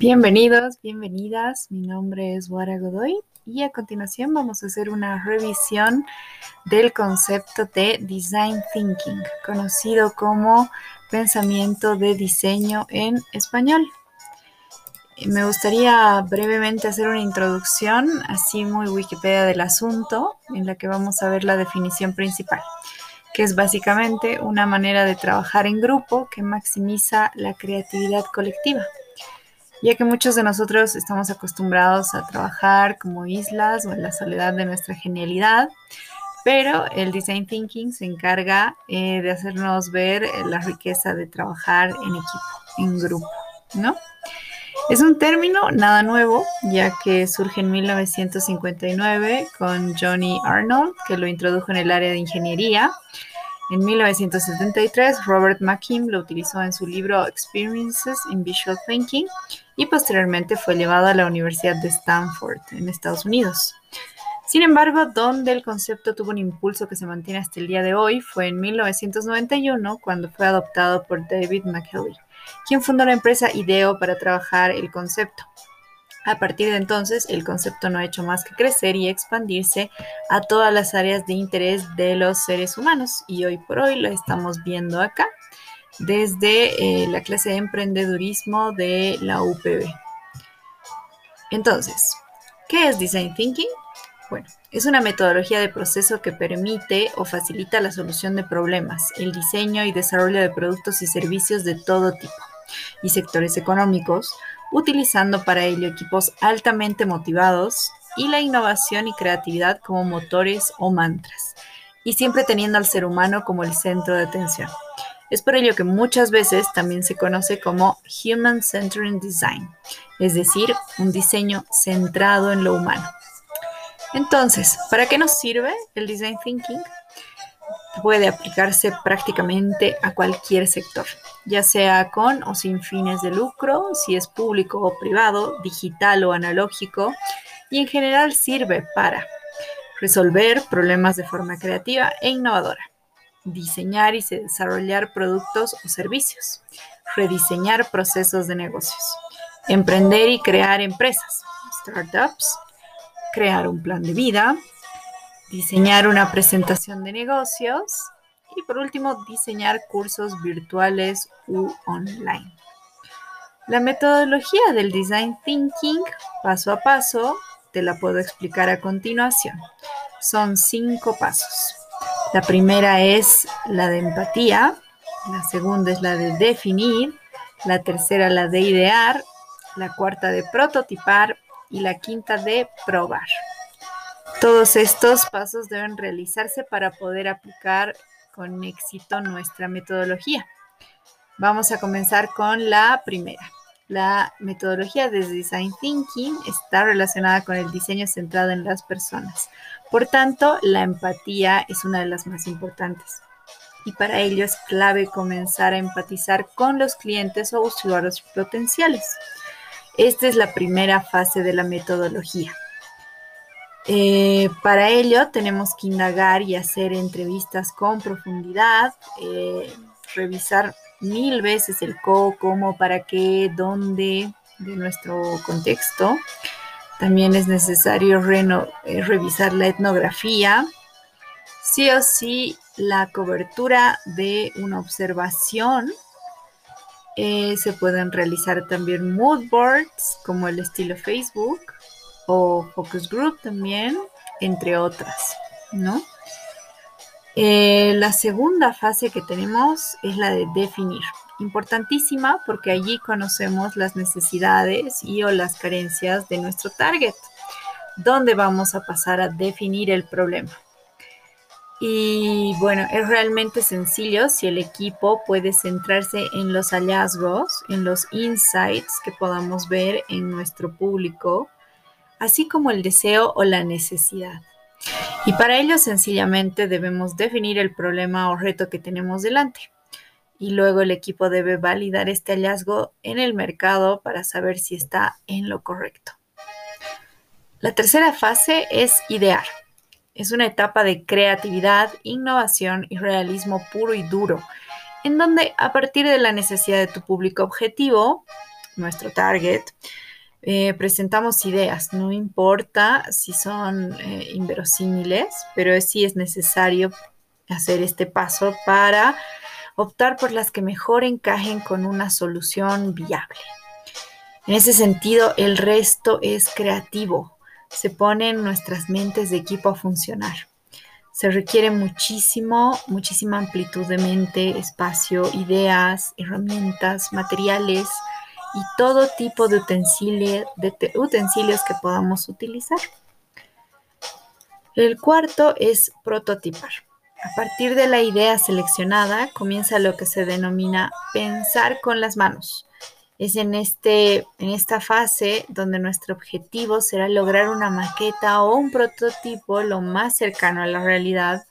Bienvenidos, bienvenidas. Mi nombre es Wara Godoy y a continuación vamos a hacer una revisión del concepto de Design Thinking, conocido como pensamiento de diseño en español. Me gustaría brevemente hacer una introducción, así muy Wikipedia del asunto, en la que vamos a ver la definición principal, que es básicamente una manera de trabajar en grupo que maximiza la creatividad colectiva ya que muchos de nosotros estamos acostumbrados a trabajar como islas o en la soledad de nuestra genialidad, pero el design thinking se encarga eh, de hacernos ver la riqueza de trabajar en equipo, en grupo, ¿no? Es un término nada nuevo, ya que surge en 1959 con Johnny Arnold, que lo introdujo en el área de ingeniería en 1973, Robert McKim lo utilizó en su libro Experiences in Visual Thinking y posteriormente fue llevado a la Universidad de Stanford en Estados Unidos. Sin embargo, donde el concepto tuvo un impulso que se mantiene hasta el día de hoy fue en 1991 cuando fue adoptado por David McKelly, quien fundó la empresa IDEO para trabajar el concepto. A partir de entonces, el concepto no ha hecho más que crecer y expandirse a todas las áreas de interés de los seres humanos y hoy por hoy lo estamos viendo acá desde eh, la clase de emprendedurismo de la UPB. Entonces, ¿qué es Design Thinking? Bueno, es una metodología de proceso que permite o facilita la solución de problemas, el diseño y desarrollo de productos y servicios de todo tipo y sectores económicos, utilizando para ello equipos altamente motivados y la innovación y creatividad como motores o mantras, y siempre teniendo al ser humano como el centro de atención. Es por ello que muchas veces también se conoce como Human Centered Design, es decir, un diseño centrado en lo humano. Entonces, ¿para qué nos sirve el Design Thinking? puede aplicarse prácticamente a cualquier sector, ya sea con o sin fines de lucro, si es público o privado, digital o analógico, y en general sirve para resolver problemas de forma creativa e innovadora, diseñar y desarrollar productos o servicios, rediseñar procesos de negocios, emprender y crear empresas, startups, crear un plan de vida, diseñar una presentación de negocios y por último, diseñar cursos virtuales u online. La metodología del design thinking, paso a paso, te la puedo explicar a continuación. Son cinco pasos. La primera es la de empatía, la segunda es la de definir, la tercera la de idear, la cuarta de prototipar y la quinta de probar. Todos estos pasos deben realizarse para poder aplicar con éxito nuestra metodología. Vamos a comenzar con la primera. La metodología de Design Thinking está relacionada con el diseño centrado en las personas. Por tanto, la empatía es una de las más importantes. Y para ello es clave comenzar a empatizar con los clientes o usuarios potenciales. Esta es la primera fase de la metodología. Eh, para ello tenemos que indagar y hacer entrevistas con profundidad, eh, revisar mil veces el cómo, cómo, para qué, dónde de nuestro contexto. También es necesario eh, revisar la etnografía, sí o sí la cobertura de una observación. se pueden realizar también mood boards como el estilo Facebook o focus group también, entre otras, ¿no? Eh, la segunda fase que tenemos es la de definir. Importantísima porque allí conocemos las necesidades y o las carencias de nuestro target, donde vamos a pasar a definir el problema. Y bueno, es realmente sencillo si el equipo puede centrarse en los hallazgos, en los insights que podamos ver en nuestro público así como el deseo o la necesidad. Y para ello sencillamente debemos definir el problema o reto que tenemos delante. Y luego el equipo debe validar este hallazgo en el mercado para saber si está en lo correcto. La tercera fase es idear. Es una etapa de creatividad, innovación y realismo puro y duro, en donde a partir de la necesidad de tu público objetivo, nuestro target, eh, presentamos ideas, no importa si son eh, inverosímiles, pero sí es necesario hacer este paso para optar por las que mejor encajen con una solución viable. En ese sentido, el resto es creativo, se ponen nuestras mentes de equipo a funcionar. Se requiere muchísimo, muchísima amplitud de mente, espacio, ideas, herramientas, materiales, y todo tipo de, de utensilios que podamos utilizar. El cuarto es prototipar. A partir de la idea seleccionada comienza lo que se denomina pensar con las manos. Es en, este, en esta fase donde nuestro objetivo será lograr una maqueta o un prototipo lo más cercano a la realidad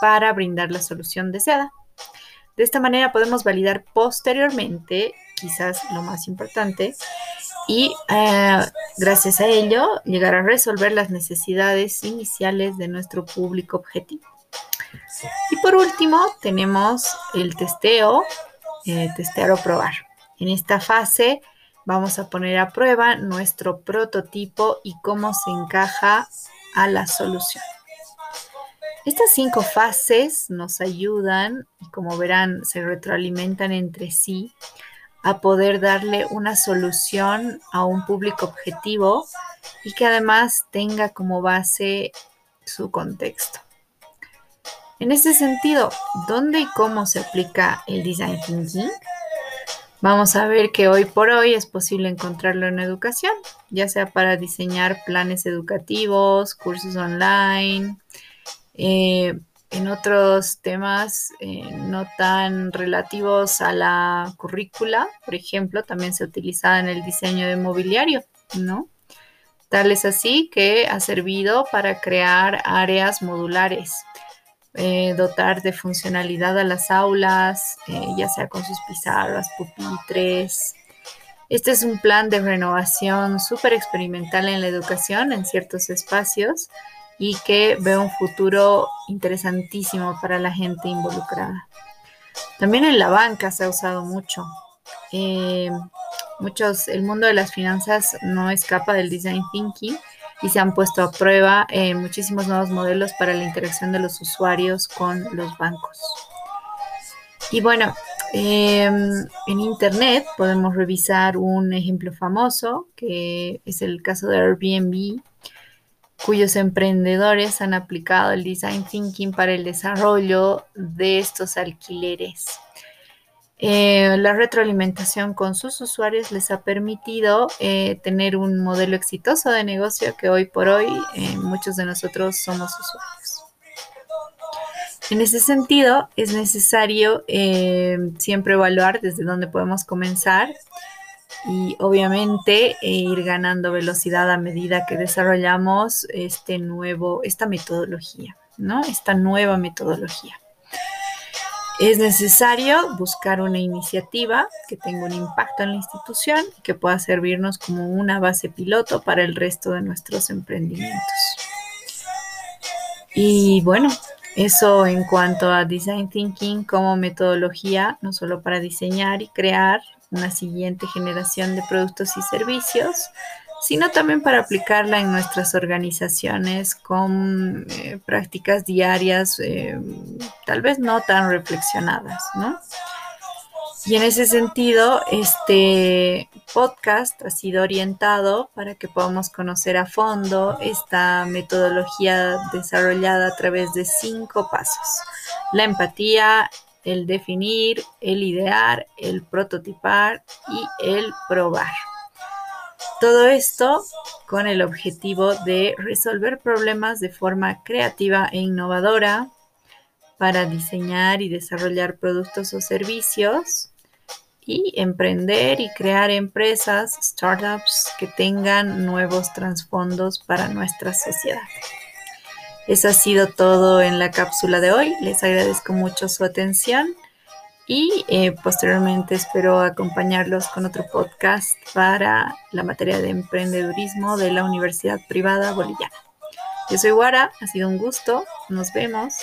para brindar la solución deseada. De esta manera podemos validar posteriormente quizás lo más importante, y eh, gracias a ello llegar a resolver las necesidades iniciales de nuestro público objetivo. Y por último, tenemos el testeo, eh, testear o probar. En esta fase vamos a poner a prueba nuestro prototipo y cómo se encaja a la solución. Estas cinco fases nos ayudan y como verán se retroalimentan entre sí a poder darle una solución a un público objetivo y que además tenga como base su contexto. En ese sentido, ¿dónde y cómo se aplica el design thinking? Vamos a ver que hoy por hoy es posible encontrarlo en educación, ya sea para diseñar planes educativos, cursos online, eh, en otros temas eh, no tan relativos a la currícula, por ejemplo, también se utiliza en el diseño de mobiliario, ¿no? Tal es así que ha servido para crear áreas modulares, eh, dotar de funcionalidad a las aulas, eh, ya sea con sus pizarras, pupitres. Este es un plan de renovación súper experimental en la educación en ciertos espacios y que veo un futuro interesantísimo para la gente involucrada. También en la banca se ha usado mucho. Eh, muchos, el mundo de las finanzas no escapa del design thinking y se han puesto a prueba muchísimos nuevos modelos para la interacción de los usuarios con los bancos. Y bueno, em, en Internet podemos revisar un ejemplo famoso, que es el caso de Airbnb, cuyos emprendedores han aplicado el design thinking para el desarrollo de estos alquileres. Eh, la retroalimentación con sus usuarios les ha permitido eh, tener un modelo exitoso de negocio que hoy por hoy eh, muchos de nosotros somos usuarios. En ese sentido, es necesario siempre evaluar desde dónde podemos comenzar y obviamente ir ganando velocidad a medida que desarrollamos este nuevo, esta metodología, ¿no? Esta nueva metodología. Es necesario buscar una iniciativa que tenga un impacto en la institución y que pueda servirnos como una base piloto para el resto de nuestros emprendimientos. Y bueno, eso en cuanto a design thinking como metodología, no solo para diseñar y crear una siguiente generación de productos y servicios, sino también para aplicarla en nuestras organizaciones con eh, prácticas diarias, eh, tal vez no tan reflexionadas, ¿no? Y en ese sentido, este podcast ha sido orientado para que podamos conocer a fondo esta metodología desarrollada a través de cinco pasos. La empatía, el definir, el idear, el prototipar y el probar. Todo esto con el objetivo de resolver problemas de forma creativa e innovadora para diseñar y desarrollar productos o servicios y emprender y crear empresas, startups que tengan nuevos trasfondos para nuestra sociedad. Eso ha sido todo en la cápsula de hoy. Les agradezco mucho su atención y eh, posteriormente espero acompañarlos con otro podcast para la materia de emprendedurismo de la Universidad Privada Boliviana. Yo soy Guara, ha sido un gusto, nos vemos.